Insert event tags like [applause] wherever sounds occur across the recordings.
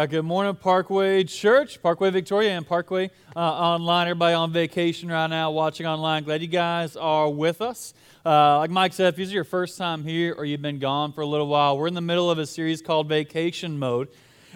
right, good morning, Parkway Church, Parkway Victoria, and Parkway uh, Online. Everybody on vacation right now, watching online. Glad you guys are with us. Uh, like Mike said, if this is your first time here or you've been gone for a little while, we're in the middle of a series called Vacation Mode.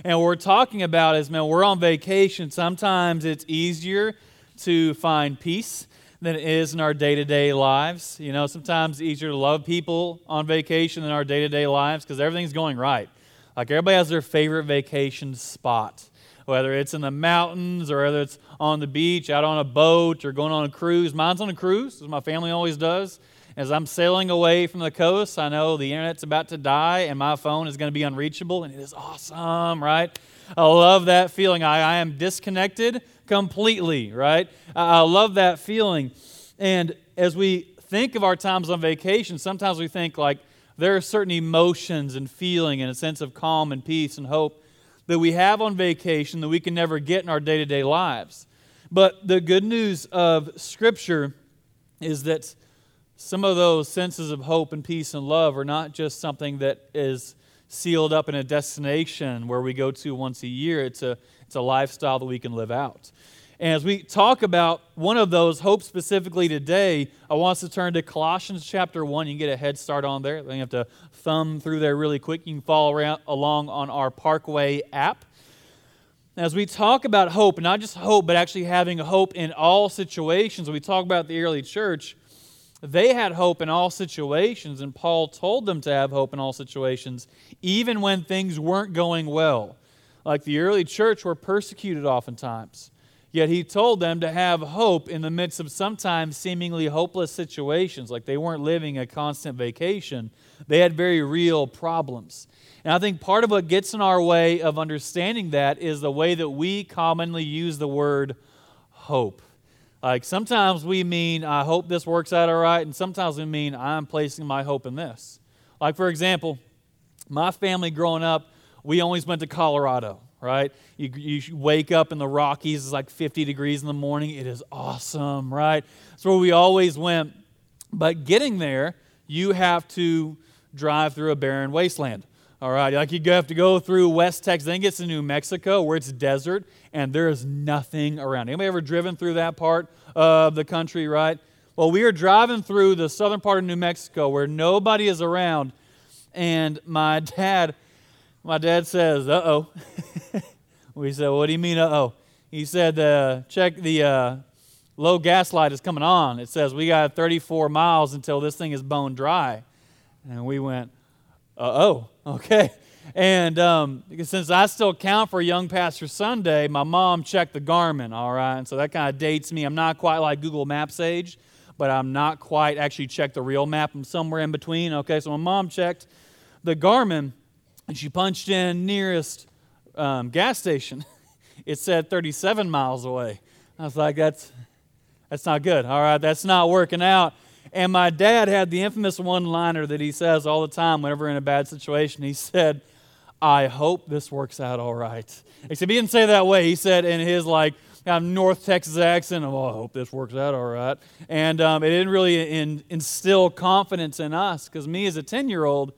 And what we're talking about is, man, we're on vacation. Sometimes it's easier to find peace than it is in our day to day lives. You know, sometimes it's easier to love people on vacation than our day to day lives because everything's going right. Like everybody has their favorite vacation spot, whether it's in the mountains or whether it's on the beach, out on a boat, or going on a cruise. Mine's on a cruise, as my family always does. As I'm sailing away from the coast, I know the internet's about to die and my phone is going to be unreachable, and it is awesome, right? I love that feeling. I, I am disconnected completely, right? I, I love that feeling. And as we think of our times on vacation, sometimes we think like, there are certain emotions and feeling and a sense of calm and peace and hope that we have on vacation that we can never get in our day to day lives. But the good news of Scripture is that some of those senses of hope and peace and love are not just something that is sealed up in a destination where we go to once a year. It's a, it's a lifestyle that we can live out. And as we talk about one of those, hope specifically today, I want us to turn to Colossians chapter 1. You can get a head start on there. You have to thumb through there really quick. You can follow around, along on our Parkway app. As we talk about hope, not just hope, but actually having hope in all situations, we talk about the early church, they had hope in all situations, and Paul told them to have hope in all situations, even when things weren't going well. Like the early church were persecuted oftentimes. Yet he told them to have hope in the midst of sometimes seemingly hopeless situations, like they weren't living a constant vacation. They had very real problems. And I think part of what gets in our way of understanding that is the way that we commonly use the word hope. Like sometimes we mean, I hope this works out all right, and sometimes we mean, I'm placing my hope in this. Like, for example, my family growing up, we always went to Colorado right? You, you wake up in the Rockies, it's like 50 degrees in the morning. It is awesome, right? That's where we always went. But getting there, you have to drive through a barren wasteland. All right, like you have to go through West Texas, then get to New Mexico where it's desert and there is nothing around. Anybody ever driven through that part of the country, right? Well, we are driving through the southern part of New Mexico where nobody is around, and my [laughs] dad my dad says, uh oh. [laughs] we said, what do you mean, uh oh? He said, uh, check the uh, low gas light is coming on. It says, we got 34 miles until this thing is bone dry. And we went, uh oh, okay. And um, since I still count for Young Pastor Sunday, my mom checked the Garmin, all right? And so that kind of dates me. I'm not quite like Google Maps age, but I'm not quite actually checked the real map. I'm somewhere in between, okay? So my mom checked the Garmin and she punched in nearest um, gas station. [laughs] it said 37 miles away. I was like, that's, that's not good. All right, that's not working out. And my dad had the infamous one liner that he says all the time whenever in a bad situation. He said, I hope this works out all right. Except he didn't say that way. He said in his like North Texas accent, oh, I hope this works out all right. And um, it didn't really in, instill confidence in us because me as a 10 year old,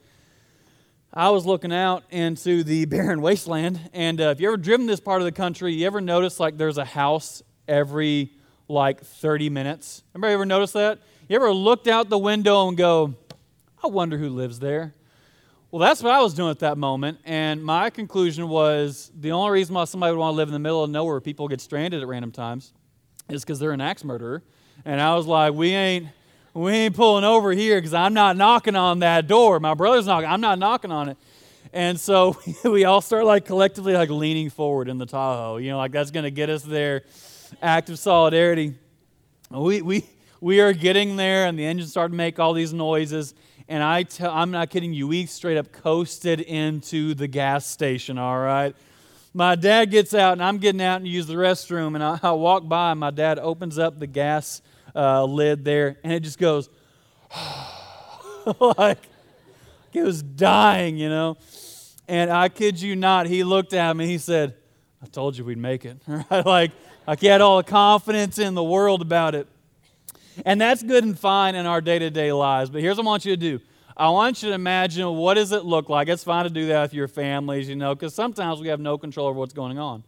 I was looking out into the [laughs] barren wasteland, and uh, if you ever driven this part of the country, you ever notice like there's a house every like 30 minutes? Anybody ever notice that? You ever looked out the window and go, I wonder who lives there? Well, that's what I was doing at that moment, and my conclusion was the only reason why somebody would want to live in the middle of nowhere where people get stranded at random times is because they're an axe murderer. And I was like, we ain't we ain't pulling over here because I'm not knocking on that door. My brother's knocking. I'm not knocking on it. And so [laughs] we all start like collectively like leaning forward in the Tahoe. You know, like that's going to get us there. Act of solidarity. We, we, we are getting there, and the engine started to make all these noises. And I tell, I'm not kidding you, we straight up coasted into the gas station, all right? My dad gets out, and I'm getting out and use the restroom, and I, I walk by, and my dad opens up the gas uh, lid there, and it just goes [sighs] like it was dying, you know. And I kid you not, he looked at me. He said, "I told you we'd make it." [laughs] like, like he had all the confidence in the world about it. And that's good and fine in our day-to-day lives. But here's what I want you to do. I want you to imagine what does it look like. It's fine to do that with your families, you know, because sometimes we have no control over what's going on.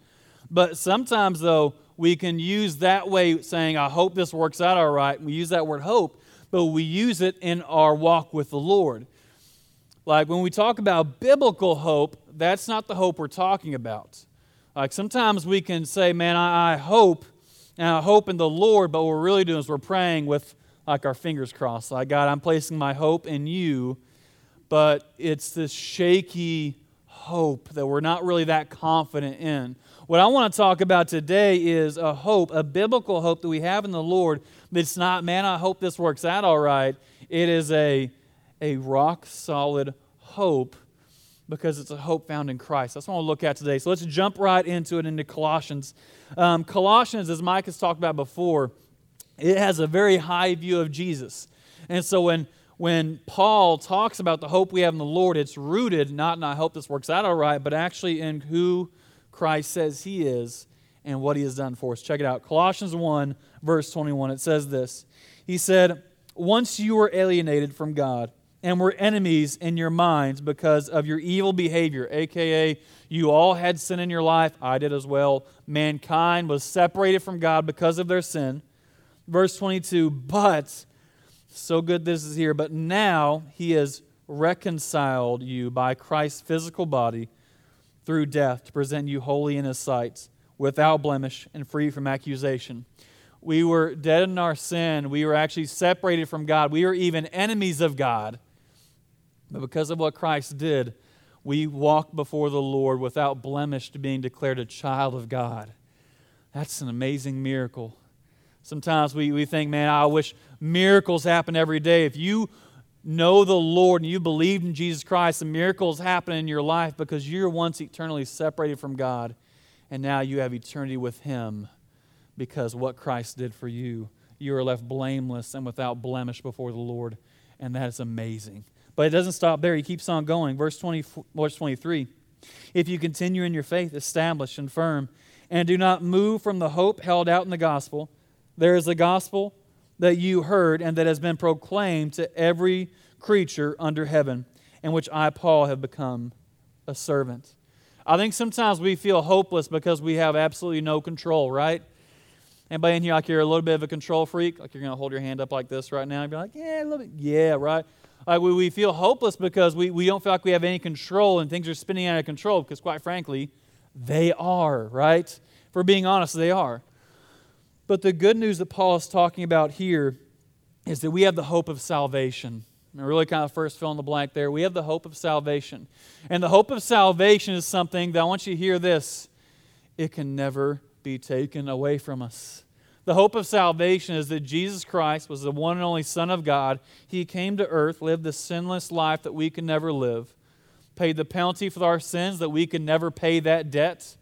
But sometimes, though, we can use that way saying, I hope this works out all right. We use that word hope, but we use it in our walk with the Lord. Like when we talk about biblical hope, that's not the hope we're talking about. Like sometimes we can say, man, I, I hope, and I hope in the Lord, but what we're really doing is we're praying with like our fingers crossed. Like, God, I'm placing my hope in you, but it's this shaky hope that we're not really that confident in. What I want to talk about today is a hope, a biblical hope that we have in the Lord. It's not, man, I hope this works out all right. It is a, a rock solid hope because it's a hope found in Christ. That's what I want to look at today. So let's jump right into it into Colossians. Um, Colossians, as Mike has talked about before, it has a very high view of Jesus. And so when, when Paul talks about the hope we have in the Lord, it's rooted not in I hope this works out all right, but actually in who Christ says he is and what he has done for us. Check it out. Colossians 1, verse 21. It says this He said, Once you were alienated from God and were enemies in your minds because of your evil behavior, aka you all had sin in your life, I did as well. Mankind was separated from God because of their sin verse 22 But, so good this is here, but now he has reconciled you by Christ's physical body through death to present you holy in his sight, without blemish and free from accusation. We were dead in our sin. We were actually separated from God. We were even enemies of God. But because of what Christ did, we walk before the Lord without blemish to being declared a child of God. That's an amazing miracle. Sometimes we, we think, man, I wish miracles happen every day. If you know the Lord and you believed in Jesus Christ, the miracles happen in your life because you're once eternally separated from God, and now you have eternity with Him because what Christ did for you. You are left blameless and without blemish before the Lord, and that is amazing. But it doesn't stop there. He keeps on going. Verse, 20, verse 23 If you continue in your faith, established and firm, and do not move from the hope held out in the gospel, there is a gospel that you heard and that has been proclaimed to every creature under heaven, in which I, Paul, have become a servant. I think sometimes we feel hopeless because we have absolutely no control, right? Anybody in here like you're a little bit of a control freak? Like you're going to hold your hand up like this right now and be like, yeah, a little bit. Yeah, right? Like we, we feel hopeless because we, we don't feel like we have any control and things are spinning out of control because, quite frankly, they are, right? For being honest, they are. But the good news that Paul is talking about here is that we have the hope of salvation. I really kind of first fill in the blank there. We have the hope of salvation. And the hope of salvation is something that I want you to hear this it can never be taken away from us. The hope of salvation is that Jesus Christ was the one and only Son of God. He came to earth, lived the sinless life that we can never live, paid the penalty for our sins that we could never pay that debt.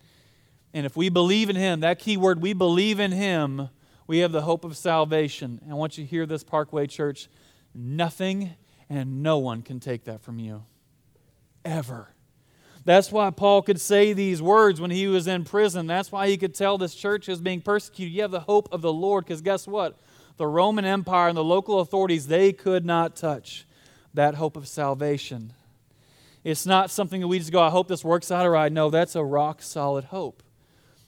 And if we believe in Him, that key word, we believe in Him, we have the hope of salvation. And I want you to hear this, Parkway Church. Nothing and no one can take that from you. Ever. That's why Paul could say these words when he was in prison. That's why he could tell this church is being persecuted. You have the hope of the Lord, because guess what? The Roman Empire and the local authorities, they could not touch that hope of salvation. It's not something that we just go, I hope this works out all right. No, that's a rock solid hope.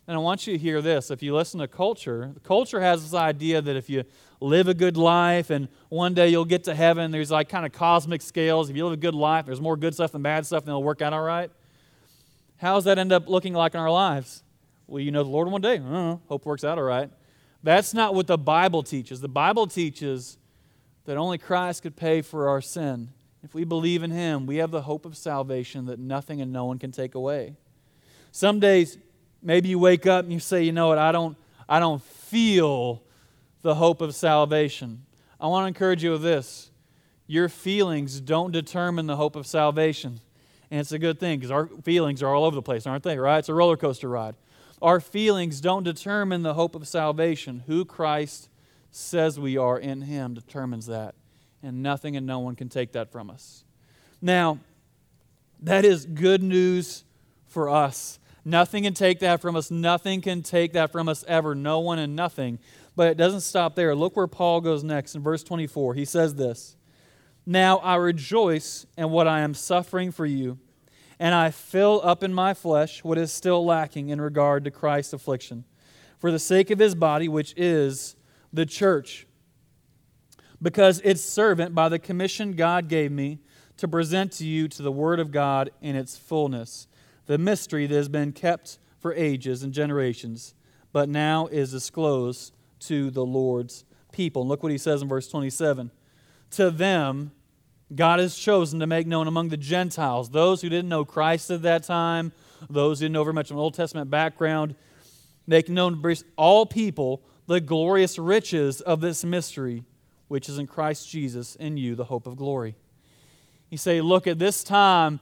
And I want you to hear this. If you listen to culture, culture has this idea that if you live a good life and one day you'll get to heaven, there's like kind of cosmic scales. If you live a good life, there's more good stuff than bad stuff, and it'll work out all right. How does that end up looking like in our lives? Well, you know the Lord one day. Know, hope works out all right. That's not what the Bible teaches. The Bible teaches that only Christ could pay for our sin. If we believe in Him, we have the hope of salvation that nothing and no one can take away. Some days Maybe you wake up and you say, you know what, I don't, I don't feel the hope of salvation. I want to encourage you with this. Your feelings don't determine the hope of salvation. And it's a good thing because our feelings are all over the place, aren't they? Right? It's a roller coaster ride. Our feelings don't determine the hope of salvation. Who Christ says we are in Him determines that. And nothing and no one can take that from us. Now, that is good news for us. Nothing can take that from us. Nothing can take that from us ever. No one and nothing. But it doesn't stop there. Look where Paul goes next in verse 24. He says this Now I rejoice in what I am suffering for you, and I fill up in my flesh what is still lacking in regard to Christ's affliction, for the sake of his body, which is the church. Because its servant, by the commission God gave me, to present to you to the Word of God in its fullness, the mystery that has been kept for ages and generations, but now is disclosed to the Lord's people. And look what he says in verse 27 To them, God has chosen to make known among the Gentiles, those who didn't know Christ at that time, those who didn't know very much of an Old Testament background, make known to all people the glorious riches of this mystery, which is in Christ Jesus in you, the hope of glory. You say, look, at this time,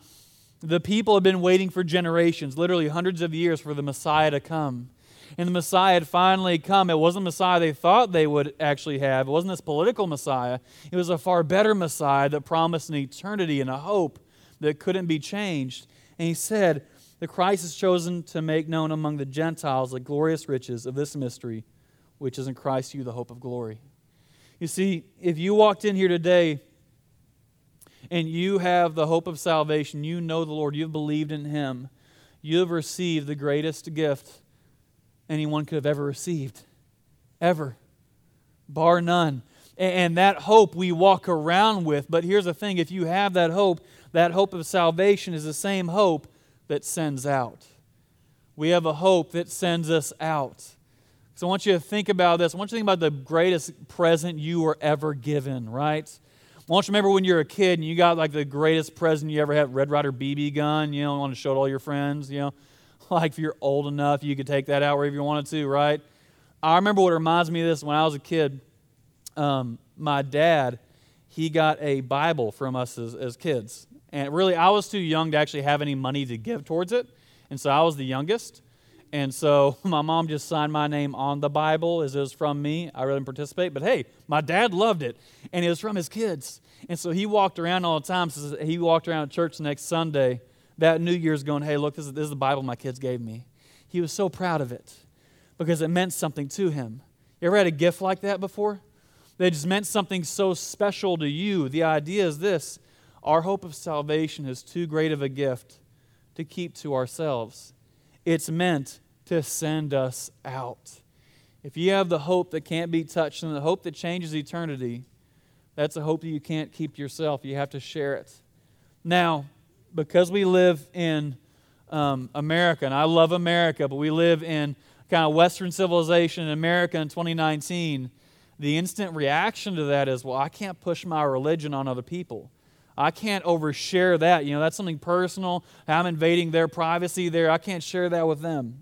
the people have been waiting for generations, literally hundreds of years, for the Messiah to come and the Messiah had finally come. It wasn't the Messiah they thought they would actually have. It wasn't this political Messiah. It was a far better Messiah that promised an eternity and a hope that couldn't be changed. And he said, The Christ is chosen to make known among the Gentiles the glorious riches of this mystery, which is in Christ you, the hope of glory. You see, if you walked in here today and you have the hope of salvation, you know the Lord, you've believed in Him, you have received the greatest gift anyone could have ever received. Ever. Bar none. And that hope we walk around with. But here's the thing if you have that hope, that hope of salvation is the same hope that sends out. We have a hope that sends us out. So I want you to think about this. I want you to think about the greatest present you were ever given, right? Want you remember when you were a kid and you got like the greatest present you ever had, Red Ryder BB gun, you know, want to show it all your friends, you know. [laughs] like if you're old enough, you could take that out wherever you wanted to, right? I remember what reminds me of this when I was a kid. Um, my dad, he got a Bible from us as, as kids. And really, I was too young to actually have any money to give towards it. And so I was the youngest. And so [laughs] my mom just signed my name on the Bible as it was from me. I really didn't participate. But hey, my dad loved it. And it was from his kids. And so he walked around all the time. So he walked around church next Sunday that New Year's going, hey, look, this is, this is the Bible my kids gave me. He was so proud of it because it meant something to him. You ever had a gift like that before? That just meant something so special to you. The idea is this our hope of salvation is too great of a gift to keep to ourselves. It's meant to send us out. If you have the hope that can't be touched and the hope that changes eternity, that's a hope that you can't keep yourself. You have to share it. Now, because we live in um, America, and I love America, but we live in kind of Western civilization in America in 2019, the instant reaction to that is, well, I can't push my religion on other people. I can't overshare that. You know, that's something personal. I'm invading their privacy there. I can't share that with them.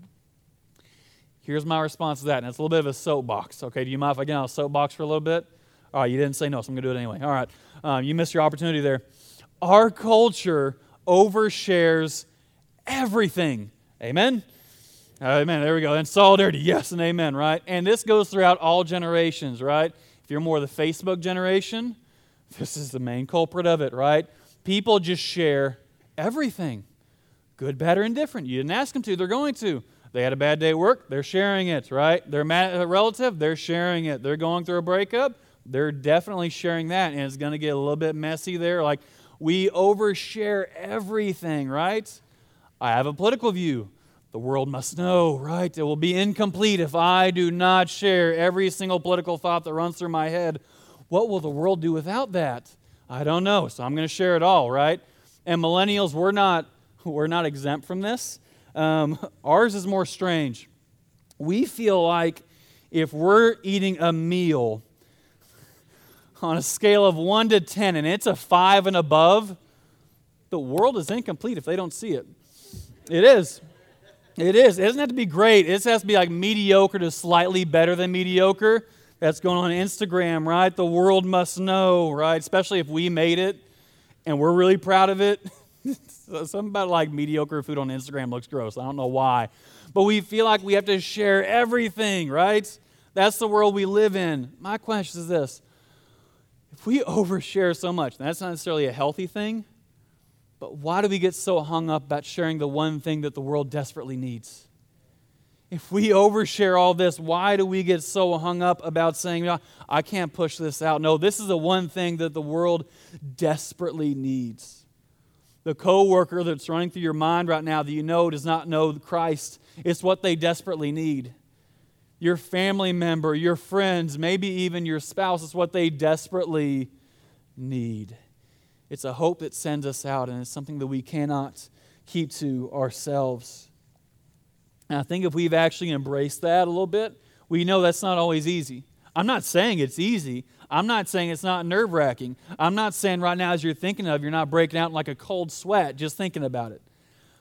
Here's my response to that, and it's a little bit of a soapbox. Okay, do you mind if I get on a soapbox for a little bit? All right, you didn't say no, so I'm going to do it anyway. All right, um, you missed your opportunity there. Our culture overshares everything. Amen? Amen. There we go. And solidarity. Yes and amen, right? And this goes throughout all generations, right? If you're more the Facebook generation, this is the main culprit of it, right? People just share everything good, bad, or indifferent. You didn't ask them to, they're going to. They had a bad day at work, they're sharing it, right? They're mad at a relative, they're sharing it. They're going through a breakup, they're definitely sharing that. And it's going to get a little bit messy there. Like, we overshare everything, right? I have a political view. The world must know, right? It will be incomplete if I do not share every single political thought that runs through my head. What will the world do without that? I don't know, so I'm going to share it all, right? And millennials, we're not, we're not exempt from this. Um, ours is more strange. We feel like if we're eating a meal on a scale of 1 to 10 and it's a 5 and above, the world is incomplete if they don't see it. It is. It is. It doesn't have to be great. It has to be like mediocre to slightly better than mediocre. That's going on Instagram, right? The world must know, right? Especially if we made it and we're really proud of it. [laughs] Something about like mediocre food on Instagram looks gross. I don't know why. But we feel like we have to share everything, right? That's the world we live in. My question is this if we overshare so much, that's not necessarily a healthy thing, but why do we get so hung up about sharing the one thing that the world desperately needs? If we overshare all this, why do we get so hung up about saying, I can't push this out? No, this is the one thing that the world desperately needs. The coworker that's running through your mind right now that you know does not know Christ, it's what they desperately need. Your family member, your friends, maybe even your spouse, is what they desperately need. It's a hope that sends us out, and it's something that we cannot keep to ourselves. And I think if we've actually embraced that a little bit, we know that's not always easy. I'm not saying it's easy. I'm not saying it's not nerve wracking. I'm not saying right now, as you're thinking of, you're not breaking out in like a cold sweat just thinking about it.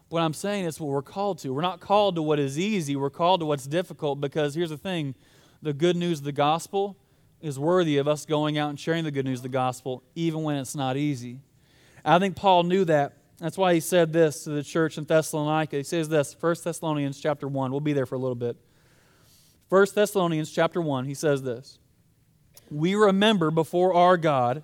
What I'm saying is what we're called to. We're not called to what is easy, we're called to what's difficult because here's the thing the good news of the gospel is worthy of us going out and sharing the good news of the gospel, even when it's not easy. I think Paul knew that that's why he said this to the church in Thessalonica. He says this, 1 Thessalonians chapter 1. We'll be there for a little bit. 1 Thessalonians chapter 1, he says this. We remember before our God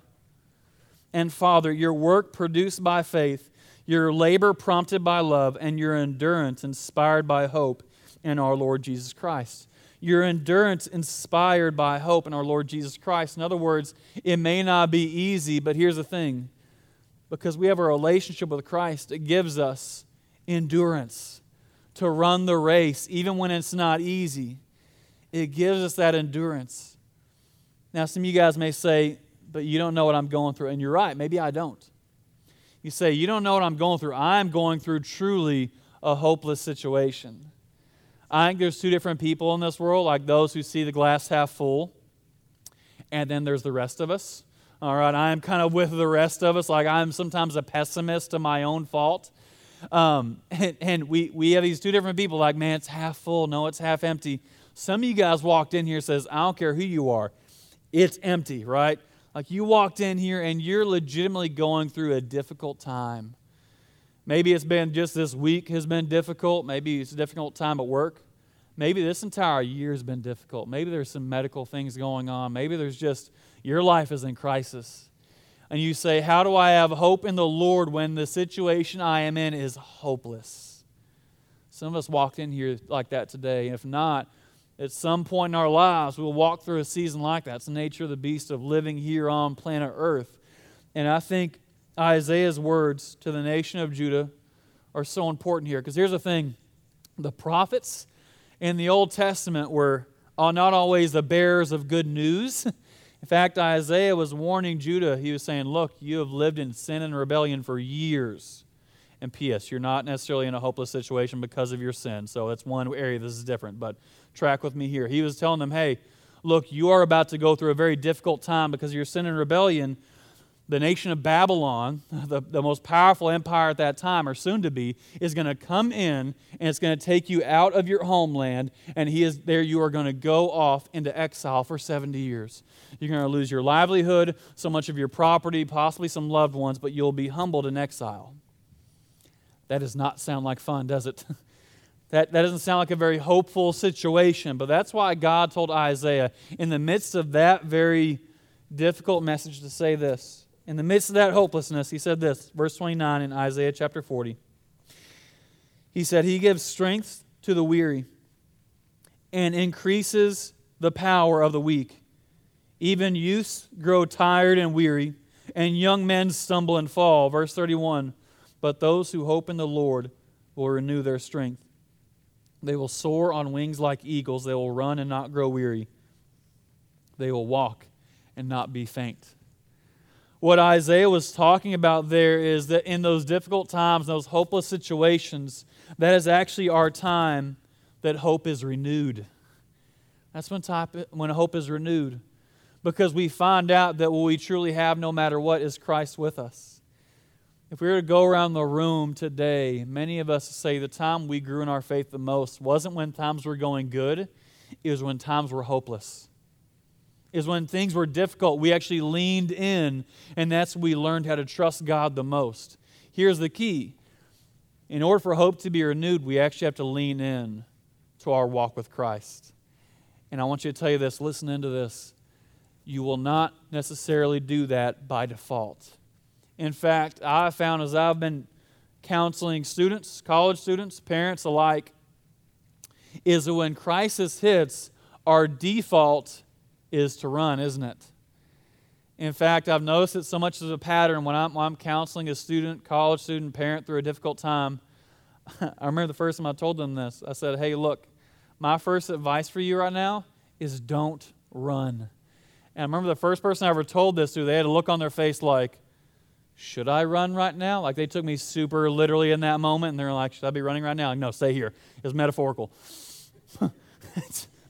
and Father your work produced by faith, your labor prompted by love, and your endurance inspired by hope in our Lord Jesus Christ. Your endurance inspired by hope in our Lord Jesus Christ. In other words, it may not be easy, but here's the thing because we have a relationship with Christ, it gives us endurance to run the race, even when it's not easy. It gives us that endurance. Now, some of you guys may say, but you don't know what I'm going through. And you're right, maybe I don't. You say, You don't know what I'm going through. I'm going through truly a hopeless situation. I think there's two different people in this world, like those who see the glass half full, and then there's the rest of us all right, I'm kind of with the rest of us. Like I'm sometimes a pessimist to my own fault. Um, [laughs] and, and we, we have these two different people like, man, it's half full. No, it's half empty. Some of you guys walked in here says, I don't care who you are. It's empty, right? Like you walked in here and you're legitimately going through a difficult time. Maybe it's been just this week has been difficult. Maybe it's a difficult time at work. Maybe this entire year has been difficult. Maybe there's some medical things going on. Maybe there's just your life is in crisis. And you say, How do I have hope in the Lord when the situation I am in is hopeless? Some of us walked in here like that today. If not, at some point in our lives, we'll walk through a season like that. It's the nature of the beast of living here on planet Earth. And I think Isaiah's words to the nation of Judah are so important here. Because here's the thing the prophets in the Old Testament were uh, not always the bearers of good news. [laughs] In fact, Isaiah was warning Judah. He was saying, Look, you have lived in sin and rebellion for years. And P.S., you're not necessarily in a hopeless situation because of your sin. So that's one area this is different. But track with me here. He was telling them, Hey, look, you are about to go through a very difficult time because of your sin and rebellion the nation of Babylon, the, the most powerful empire at that time, or soon to be, is going to come in and it's going to take you out of your homeland, and he is there. You are going to go off into exile for 70 years. You're going to lose your livelihood, so much of your property, possibly some loved ones, but you'll be humbled in exile. That does not sound like fun, does it? [laughs] That, that doesn't sound like a very hopeful situation, but that's why God told Isaiah, in the midst of that very difficult message, to say this in the midst of that hopelessness, he said this, verse 29 in Isaiah chapter 40. He said, He gives strength to the weary and increases the power of the weak. Even youths grow tired and weary, and young men stumble and fall. Verse 31 But those who hope in the Lord will renew their strength. They will soar on wings like eagles. They will run and not grow weary. They will walk and not be faint what Isaiah was talking about there is that in those difficult times, those hopeless situations, that is actually our time that hope is renewed. That's when, type, when hope is renewed. Because we find out that what we truly have, no matter what, is Christ with us. If we were to go around the room today, many of us say the time we grew in our faith the most wasn't when times were going good, it was when times were hopeless is when things were difficult, we actually leaned in, and that's when we learned how to trust God the most. Here's the key in order for hope to be renewed, we actually have to lean in to our walk with Christ. And I want you to tell you this listen into this. You will not necessarily do that by default. In fact, I found as I've been counseling students, college students, parents alike, is that when crisis hits, our default is to run, isn't it? In fact, I've noticed it so much as a pattern when I'm, when I'm counseling a student, college student, parent through a difficult time. [laughs] I remember the first time I told them this. I said, Hey, look, my first advice for you right now is don't run. And I remember the first person I ever told this to, they had a look on their face like, Should I run right now? Like they took me super literally in that moment, and they're like, Should I be running right now? Like, no, stay here. It's metaphorical. [laughs]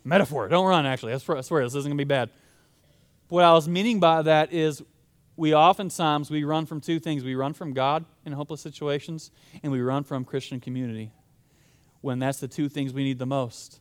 metaphor. Don't run, actually. I swear, I swear this isn't going to be bad. What I was meaning by that is we oftentimes we run from two things. We run from God in hopeless situations, and we run from Christian community when that's the two things we need the most.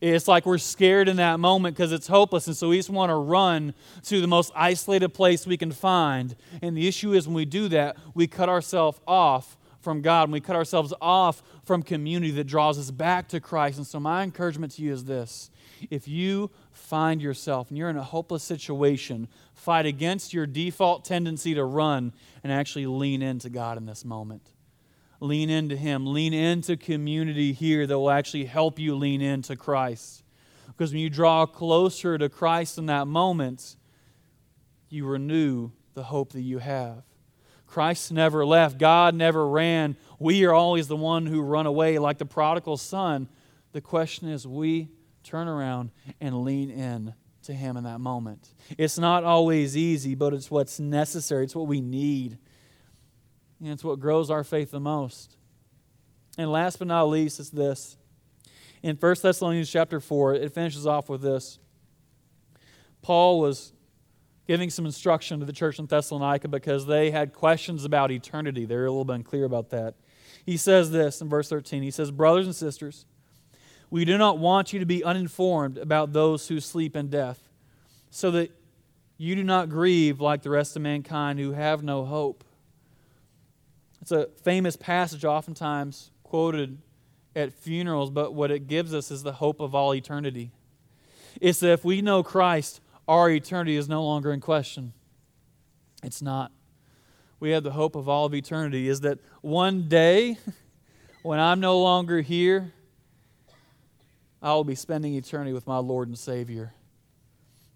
It's like we're scared in that moment because it's hopeless, and so we just want to run to the most isolated place we can find. And the issue is when we do that, we cut ourselves off from God, and we cut ourselves off from community that draws us back to Christ. And so, my encouragement to you is this if you find yourself and you're in a hopeless situation, fight against your default tendency to run and actually lean into God in this moment lean into Him. Lean into community here that will actually help you lean into Christ. Because when you draw closer to Christ in that moment, you renew the hope that you have. Christ never left, God never ran. We are always the one who run away like the prodigal son. The question is, we turn around and lean in to Him in that moment. It's not always easy, but it's what's necessary, it's what we need. And it's what grows our faith the most. And last but not least is this. In 1 Thessalonians chapter 4, it finishes off with this. Paul was giving some instruction to the church in Thessalonica because they had questions about eternity. They're a little bit unclear about that. He says this in verse 13. He says, Brothers and sisters, we do not want you to be uninformed about those who sleep in death, so that you do not grieve like the rest of mankind who have no hope. It's a famous passage, oftentimes quoted at funerals, but what it gives us is the hope of all eternity. It's that if we know Christ, our eternity is no longer in question. It's not. We have the hope of all of eternity, is that one day, [laughs] when I'm no longer here, I will be spending eternity with my Lord and Savior.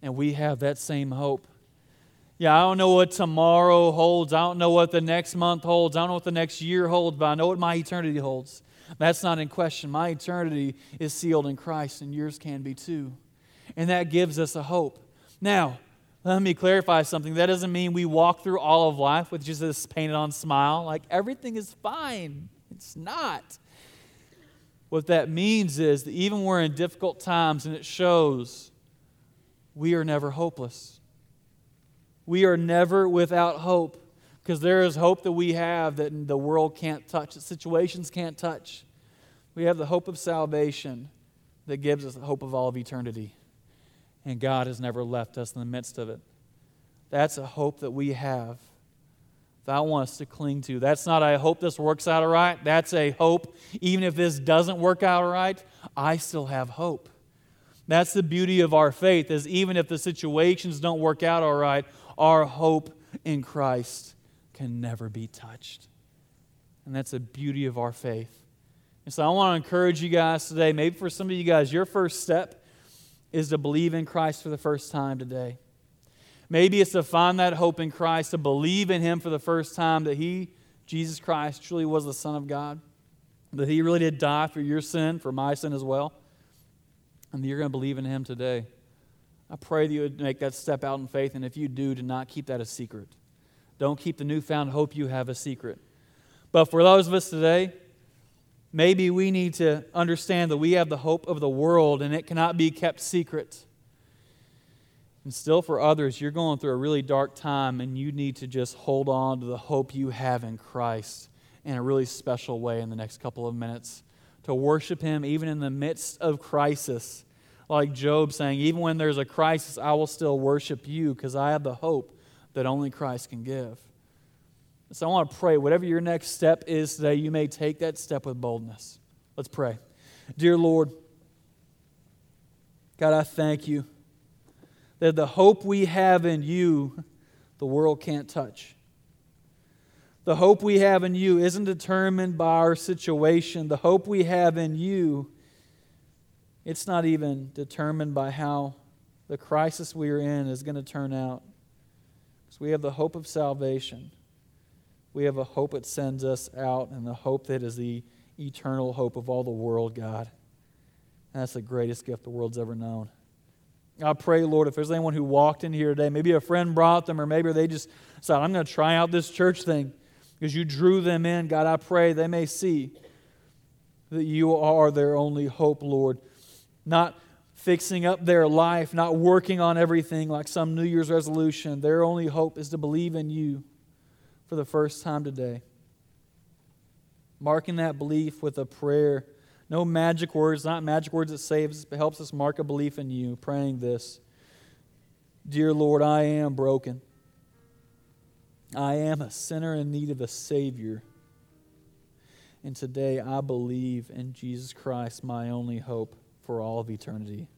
And we have that same hope. Yeah, I don't know what tomorrow holds. I don't know what the next month holds. I don't know what the next year holds, but I know what my eternity holds. That's not in question. My eternity is sealed in Christ, and yours can be too. And that gives us a hope. Now, let me clarify something. That doesn't mean we walk through all of life with just this painted on smile, like everything is fine. It's not. What that means is that even we're in difficult times and it shows, we are never hopeless. We are never without hope because there is hope that we have that the world can't touch, that situations can't touch. We have the hope of salvation that gives us the hope of all of eternity. And God has never left us in the midst of it. That's a hope that we have that I want us to cling to. That's not, I hope this works out all right. That's a hope. Even if this doesn't work out all right, I still have hope. That's the beauty of our faith, is even if the situations don't work out all right, our hope in Christ can never be touched. And that's the beauty of our faith. And so I want to encourage you guys today, maybe for some of you guys, your first step is to believe in Christ for the first time today. Maybe it's to find that hope in Christ, to believe in Him for the first time that He, Jesus Christ, truly was the Son of God, that He really did die for your sin, for my sin as well, and that you're going to believe in Him today. I pray that you would make that step out in faith, and if you do, to not keep that a secret. Don't keep the newfound hope you have a secret. But for those of us today, maybe we need to understand that we have the hope of the world and it cannot be kept secret. And still, for others, you're going through a really dark time and you need to just hold on to the hope you have in Christ in a really special way in the next couple of minutes. To worship Him even in the midst of crisis like Job saying, Even when there's a crisis, I will still worship you because I have the hope that only Christ can give. So I want to pray, whatever your next step is today, you may take that step with boldness. Let's pray. Dear Lord, God, I thank you that the hope we have in you, the world can't touch. The hope we have in you isn't determined by our situation. The hope we have in you It's not even determined by how the crisis we are in is going to turn out. Because we have the hope of salvation. We have a hope that sends us out, and the hope that is the eternal hope of all the world, God. And that's the greatest gift the world's ever known. I pray, Lord, if there's anyone who walked in here today, maybe a friend brought them, or maybe they just said, I'm going to try out this church thing because you drew them in. God, I pray they may see that you are their only hope, Lord. Not fixing up their life, not working on everything like some New Year's resolution. Their only hope is to believe in you for the first time today. Marking that belief with a prayer. No magic words, not magic words that saves, but helps us mark a belief in you. Praying this Dear Lord, I am broken. I am a sinner in need of a Savior. And today I believe in Jesus Christ, my only hope for all of eternity.